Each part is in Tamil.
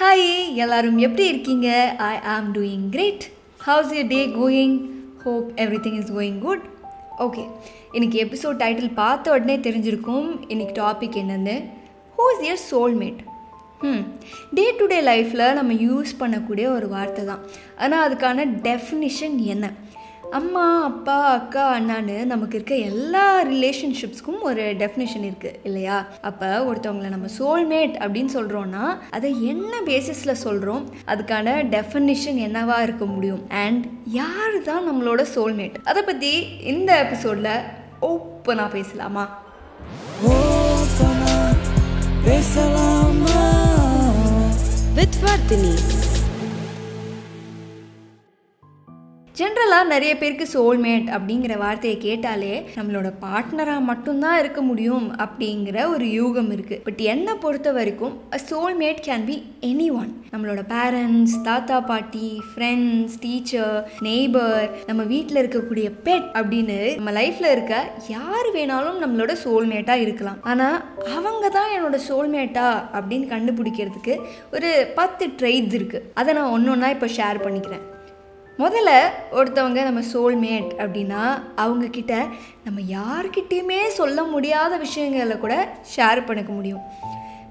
ஹாய் எல்லாரும் எப்படி இருக்கீங்க? I am doing great how's your day going hope everything is going good okay இன்னைக்கு எபிசோட் டைட்டில் பார்த்த உடனே தெரிஞ்சிருக்கும். இன்னைக்கு டாபிக் என்னென்னு? ஹூ இஸ் யர் சோல்மேட் ம் டே டு டே லைஃப்பில் நம்ம யூஸ் பண்ணக்கூடிய ஒரு வார்த்தை தான். ஆனால் அதுக்கான டெஃபினிஷன் என்ன? அம்மா அப்பா அக்கா அண்ணான்னு நமக்கு இருக்க எல்லா ரிலேஷன்ஷிப்ஸ்க்கும் ஒரு டெஃபினிஷன் இருக்குது இல்லையா? அப்போ ஒருத்தவங்களை நம்ம சோல்மேட் அப்படின்னு சொல்கிறோன்னா அதை என்ன பேசிஸில் சொல்கிறோம் அதுக்கான டெஃபினிஷன் என்னவா இருக்க முடியும்? அண்ட் யார் தான் நம்மளோட சோல்மேட் அதை பற்றி இந்த எபிசோடில் ஓப்பனாக பேசலாமா? பேசலாமா? வித் வர்த்தினி ஜென்ரலாக நிறைய பேருக்கு சோல்மேட் அப்படிங்கிற வார்த்தையை கேட்டாலே நம்மளோட பார்ட்னராக மட்டும்தான் இருக்க முடியும் அப்படிங்கிற ஒரு யூகம் இருக்குது பட் என்னை பொறுத்த வரைக்கும் a soulmate can be any one நம்மளோட பேரண்ட்ஸ் தாத்தா பாட்டி ஃப்ரெண்ட்ஸ் டீச்சர் நெய்பர் நம்ம வீட்டில் இருக்கக்கூடிய பெட் அப்படின்னு நம்ம லைஃப்பில் இருக்க யார் வேணாலும் நம்மளோட சோல்மேட்டாக இருக்கலாம். ஆனால் அவங்க தான் என்னோட சோல்மேட்டா அப்படின்னு கண்டுபிடிக்கிறதுக்கு ஒரு பத்து ட்ரைட்ஸ் இருக்குது அதை நான் ஒன்று ஒன்றா இப்போ ஷேர் பண்ணிக்கிறேன். முதல்ல ஒருத்தவங்க நம்ம சோல்மேட் அப்படின்னா அவங்கக்கிட்ட நம்ம யார்கிட்டயுமே சொல்ல முடியாத விஷயங்களை கூட ஷேர் பண்ணிக்க முடியும்.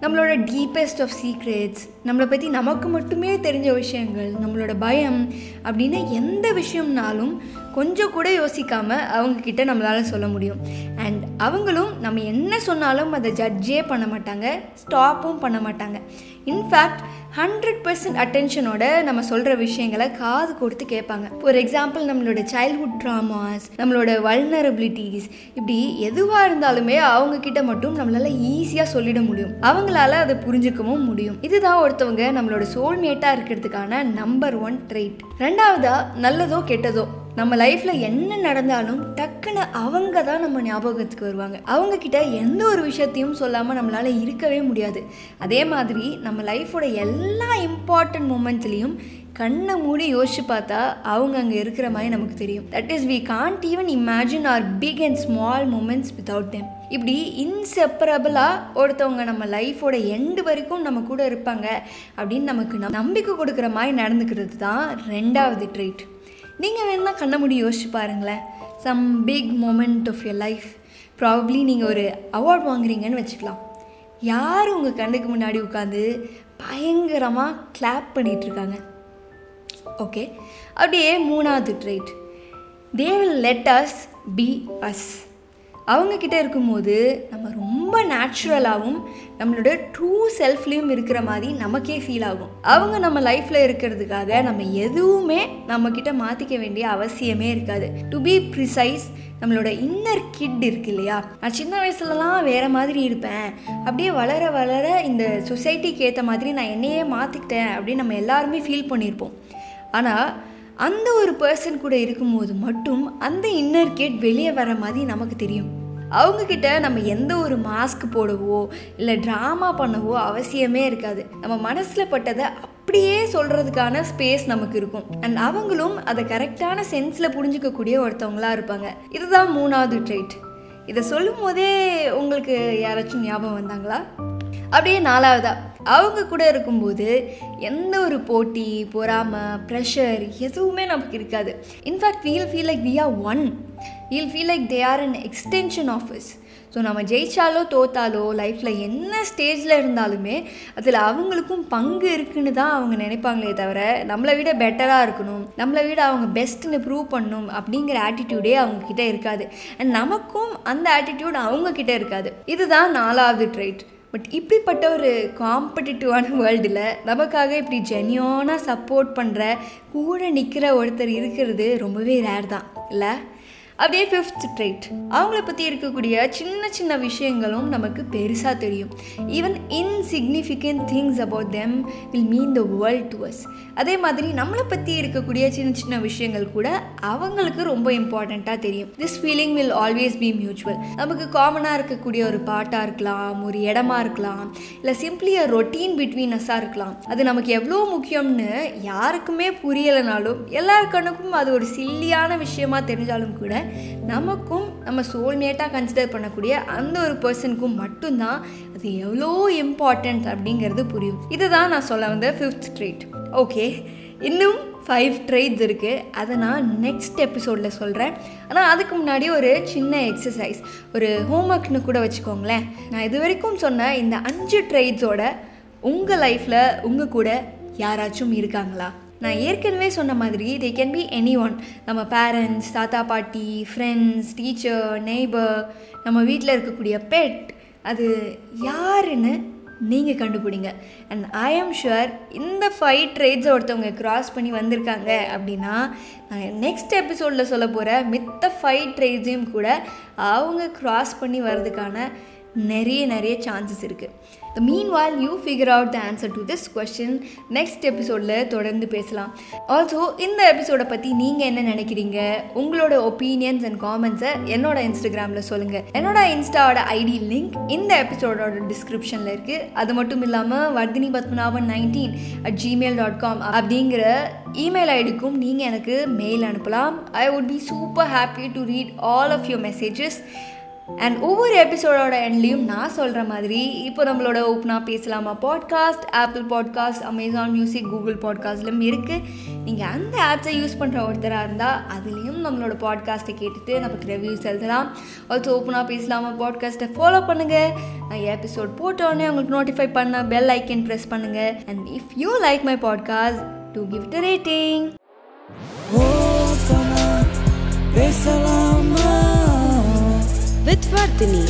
நம்மளோட டீப்பஸ்ட் ஆஃப் சீக்ரெட்ஸ் நம்மளை பற்றி நமக்கு மட்டுமே தெரிஞ்ச விஷயங்கள் நம்மளோட பயம் அப்படின்னு எந்த விஷயம்னாலும் கொஞ்சம் கூட யோசிக்காமல் அவங்கக்கிட்ட நம்மளால் சொல்ல முடியும். அண்ட் அவங்களும் நம்ம என்ன சொன்னாலும் அதை ஜட்ஜே பண்ண மாட்டாங்க ஸ்டாப்பும் பண்ண மாட்டாங்க. இன்ஃபேக்ட் ஹண்ட்ரட் பர்சன்ட் அட்டென்ஷனோட நம்ம சொல்கிற விஷயங்களை காது கொடுத்து கேட்பாங்க. ஃபார் எக்ஸாம்பிள் நம்மளோட சைல்ட்ஹுட் ட்ராமாஸ் நம்மளோட வல்னரபிலிட்டிஸ் இப்படி எதுவாக இருந்தாலுமே அவங்க கிட்ட மட்டும் நம்மளால ஈஸியாக சொல்லிட முடியும். அவங்களால அதை புரிஞ்சுக்கவும் முடியும். இதுதான் ஒருத்தவங்க நம்மளோட சோல்மேட்டாக இருக்கிறதுக்கான நம்பர் ஒன் ட்ரெயிட் ரெண்டாவதா நல்லதோ கெட்டதோ? நம்ம லைஃப்பில் என்ன நடந்தாலும் டக்குன்னு அவங்க தான் நம்ம ஞாபகத்துக்கு வருவாங்க. அவங்க கிட்ட எந்த ஒரு விஷயத்தையும் சொல்லாமல் நம்மளால் இருக்கவே முடியாது. அதே மாதிரி நம்ம லைஃபோட எல்லா இம்பார்ட்டன்ட் மூமெண்ட்ஸ்லேயும் கண்ணை மூடி யோசிச்சு பார்த்தா அவங்க அங்கே இருக்கிற மாதிரி நமக்கு தெரியும். That is we can't even imagine our big and small moments without them இப்படி இன்செப்பரபிளாக ஒருத்தவங்க நம்ம லைஃபோட எண்டு வரைக்கும் நம்ம கூட இருப்பாங்க அப்படின்னு நமக்கு நம்- நம்பிக்கை கொடுக்குற மாதிரி நடந்துக்கிறது தான் ரெண்டாவது ட்ரீட் நீங்கள் வேணால் கண்ண முடி யோசிச்சு பாருங்களேன். Some big moment of your life probably நீங்கள் ஒரு அவார்ட் வாங்குறீங்கன்னு வச்சுக்கலாம். யார் உங்கள் கண்ணுக்கு முன்னாடி உட்காந்து பயங்கரமாக கிளாப் பண்ணிகிட்ருக்காங்க ஓகே அப்படியே மூணாவது trait they will let us be us அவங்கக்கிட்ட இருக்கும்போது நம்ம ரொம்ப நேச்சுரலாகவும் நம்மளோட ட்ரூ செல்ஃப்லேயும் இருக்கிற மாதிரி நமக்கே ஃபீல் ஆகும். அவங்க நம்ம லைஃப்பில் இருக்கிறதுக்காக நம்ம எதுவுமே நம்மக்கிட்ட மாற்றிக்க வேண்டிய அவசியமே இருக்காது. டு பி ப்ரிசைஸ் நம்மளோட இன்னர் கிட் இருக்கு இல்லையா? நான் சின்ன வயசுலலாம் வேறு மாதிரி இருப்பேன். அப்படியே வளர வளர இந்த சொசைட்டிக்கு ஏற்ற மாதிரி நான் என்னையே மாற்றிக்கிட்டேன் அப்படின்னு நம்ம எல்லாருமே ஃபீல் பண்ணியிருப்போம் ஆனால் அந்த ஒரு பர்சன் கூட இருக்கும்போது மட்டும் அந்த இன்னர் கேட் வெளியே வர மாதிரி நமக்கு தெரியும். அவங்கக்கிட்ட நம்ம எந்த ஒரு மாஸ்க் போடவோ இல்லை ட்ராமா பண்ணவோ அவசியமே இருக்காது. நம்ம மனசில் பட்டதை அப்படியே சொல்கிறதுக்கான ஸ்பேஸ் நமக்கு இருக்கும். அண்ட் அவங்களும் அதை கரெக்டான சென்ஸில் புரிஞ்சுக்கக்கூடிய ஒருத்தவங்களா இருப்பாங்க. இதுதான் மூணாவது ட்ரைட் இதை சொல்லும் போதே உங்களுக்கு யாராச்சும் ஞாபகம் வந்தாங்களா? அப்படியே நாலாவதா. அவங்க கூட இருக்கும்போது எந்த ஒரு போட்டி பொறாமை ப்ரெஷர் எதுவுமே நமக்கு இருக்காது. In fact we'll feel like we are one we'll feel like they are an extension of us so நம்ம ஜெயித்தாலோ தோத்தாலோ லைஃப்பில் என்ன ஸ்டேஜில் இருந்தாலுமே அதில் அவங்களுக்கும் பங்கு இருக்குன்னு தான் அவங்க நினைப்பாங்களே தவிர நம்மளை விட பெட்டராக இருக்கணும் நம்மளை விட அவங்க பெஸ்ட்டுன்னு ப்ரூவ் பண்ணணும் அப்படிங்கிற ஆட்டிடியூடே அவங்கக்கிட்ட இருக்காது. அண்ட் நமக்கும் அந்த ஆட்டிடியூட் அவங்கக்கிட்ட இருக்காது. இதுதான் நாலாவது ட்ரைட் பட் இப்படிப்பட்ட ஒரு காம்படிட்டிவான வேர்ல்டில் நமக்காக இப்படி ஜென்யூனாக சப்போர்ட் பண்ணுற கூட நிற்கிற ஒருத்தர் இருக்கிறது ரொம்பவே ரேர் தான். இல்லை? அப்படியே ஃபிஃப்த் ட்ரேட் அவங்கள பற்றி இருக்கக்கூடிய சின்ன சின்ன விஷயங்களும் நமக்கு பெருசாக தெரியும். Even insignificant things about them will mean the world to us அதே மாதிரி நம்மளை பற்றி இருக்கக்கூடிய சின்ன சின்ன விஷயங்கள் கூட அவங்களுக்கு ரொம்ப இம்பார்ட்டண்ட்டாக தெரியும். This feeling will always be mutual நமக்கு காமனாக இருக்கக்கூடிய ஒரு பாட்டாக இருக்கலாம் ஒரு இடமா இருக்கலாம் இல்லை சிம்பிளி அ ரொட்டீன் பிட்வீன் அஸ்ஸாக இருக்கலாம். அது நமக்கு எவ்வளோ முக்கியம்னு யாருக்குமே புரியலைனாலும் எல்லார் கண்ணுக்கும் அது ஒரு சில்லியான விஷயமா தெரிஞ்சாலும் கூட நமக்கும் நம்ம சோல்மேட்டாக கன்சிடர் பண்ணக்கூடிய அந்த ஒரு பர்சனுக்கும் மட்டும்தான் அது எவ்வளோ இம்பார்ட்டண்ட் அப்படிங்கிறது புரியும். இதுதான் நான் சொல்ல வந்த ஃபிஃப்த் ட்ரீட் ஓகே இன்னும் ஃபைவ் ட்ரைட்ஸ் இருக்குது அதை நான் நெக்ஸ்ட் எபிசோடில் சொல்கிறேன் ஆனால் அதுக்கு முன்னாடி ஒரு சின்ன எக்ஸசைஸ் ஒரு ஹோம்ஒர்க்னு கூட வச்சுக்கோங்களேன். நான் இது வரைக்கும் சொன்ன இந்த அஞ்சு ட்ரைட்ஸோட உங்கள் லைஃப்பில் உங்கள் கூட யாராச்சும் இருக்காங்களா? நான் ஏற்கனவே சொன்ன மாதிரி they can be any one நம்ம பேரண்ட்ஸ் தாத்தா பாட்டி ஃப்ரெண்ட்ஸ் டீச்சர் நெய்பர் நம்ம வீட்டில் இருக்கக்கூடிய பெட் அது யாருன்னு நீங்கள் கண்டுபிடிங்க. அண்ட் ஐ ஆம் ஷுர் இந்த ஃபைவ் ட்ரேட்ஸை ஒருத்தவங்க க்ராஸ் பண்ணி வந்திருக்காங்க அப்படின்னா நான் நெக்ஸ்ட் எபிசோடில் சொல்ல போகிற மித்த ஃபைவ் ட்ரேட்ஸையும் கூட அவங்க க்ராஸ் பண்ணி வர்றதுக்கான நிறைய நிறைய சான்சஸ் இருக்குது the meanwhile you figure out the answer to this question next எபிசோடில் தொடர்ந்து பேசலாம். ஆல்சோ இந்த எபிசோடை பற்றி நீங்கள் என்ன நினைக்கிறீங்க? உங்களோட ஒப்பீனியன்ஸ் அண்ட் காமெண்ட்ஸை என்னோட இன்ஸ்டாகிராமில் சொல்லுங்கள் என்னோட இன்ஸ்டாவோட ஐடி லிங்க் இந்த எபிசோடோட டிஸ்கிரிப்ஷனில் இருக்குது அது மட்டும் இல்லாமல் Vardhini Padmanabhan nineteen at Gmail dot com அப்படிங்கிற இமெயில் ஐடிக்கும் நீங்கள் எனக்கு மெயில் அனுப்பலாம். I would be super happy to read all of your messages and ஒவ்வொரு எபிசோடோட எண்ட்லேயும் நான் சொல்கிற மாதிரி இப்போ நம்மளோட ஓப்பனா பேசலாமா? Podcast Apple podcast Amazon music Google பாட்காஸ்ட்லையும் இருக்குது நீங்கள் அந்த ஆப்ஸை யூஸ் பண்ணுற ஒருத்தராக இருந்தால் அதுலேயும் நம்மளோட பாட்காஸ்ட்டை கேட்டுட்டு நமக்கு ரிவ்யூஸ் எழுதலாம் ஆல்சோ ஓப்பனாக பேசலாமா? பாட்காஸ்ட்டை ஃபாலோ பண்ணுங்கள் நான் எபிசோட் போட்டோடனே உங்களுக்கு நோட்டிஃபை பண்ண பெல் ஐக்கன் ப்ரெஸ் பண்ணுங்கள் and if you like my podcast to give the rating பேசலாமா? विद्वर्धिनी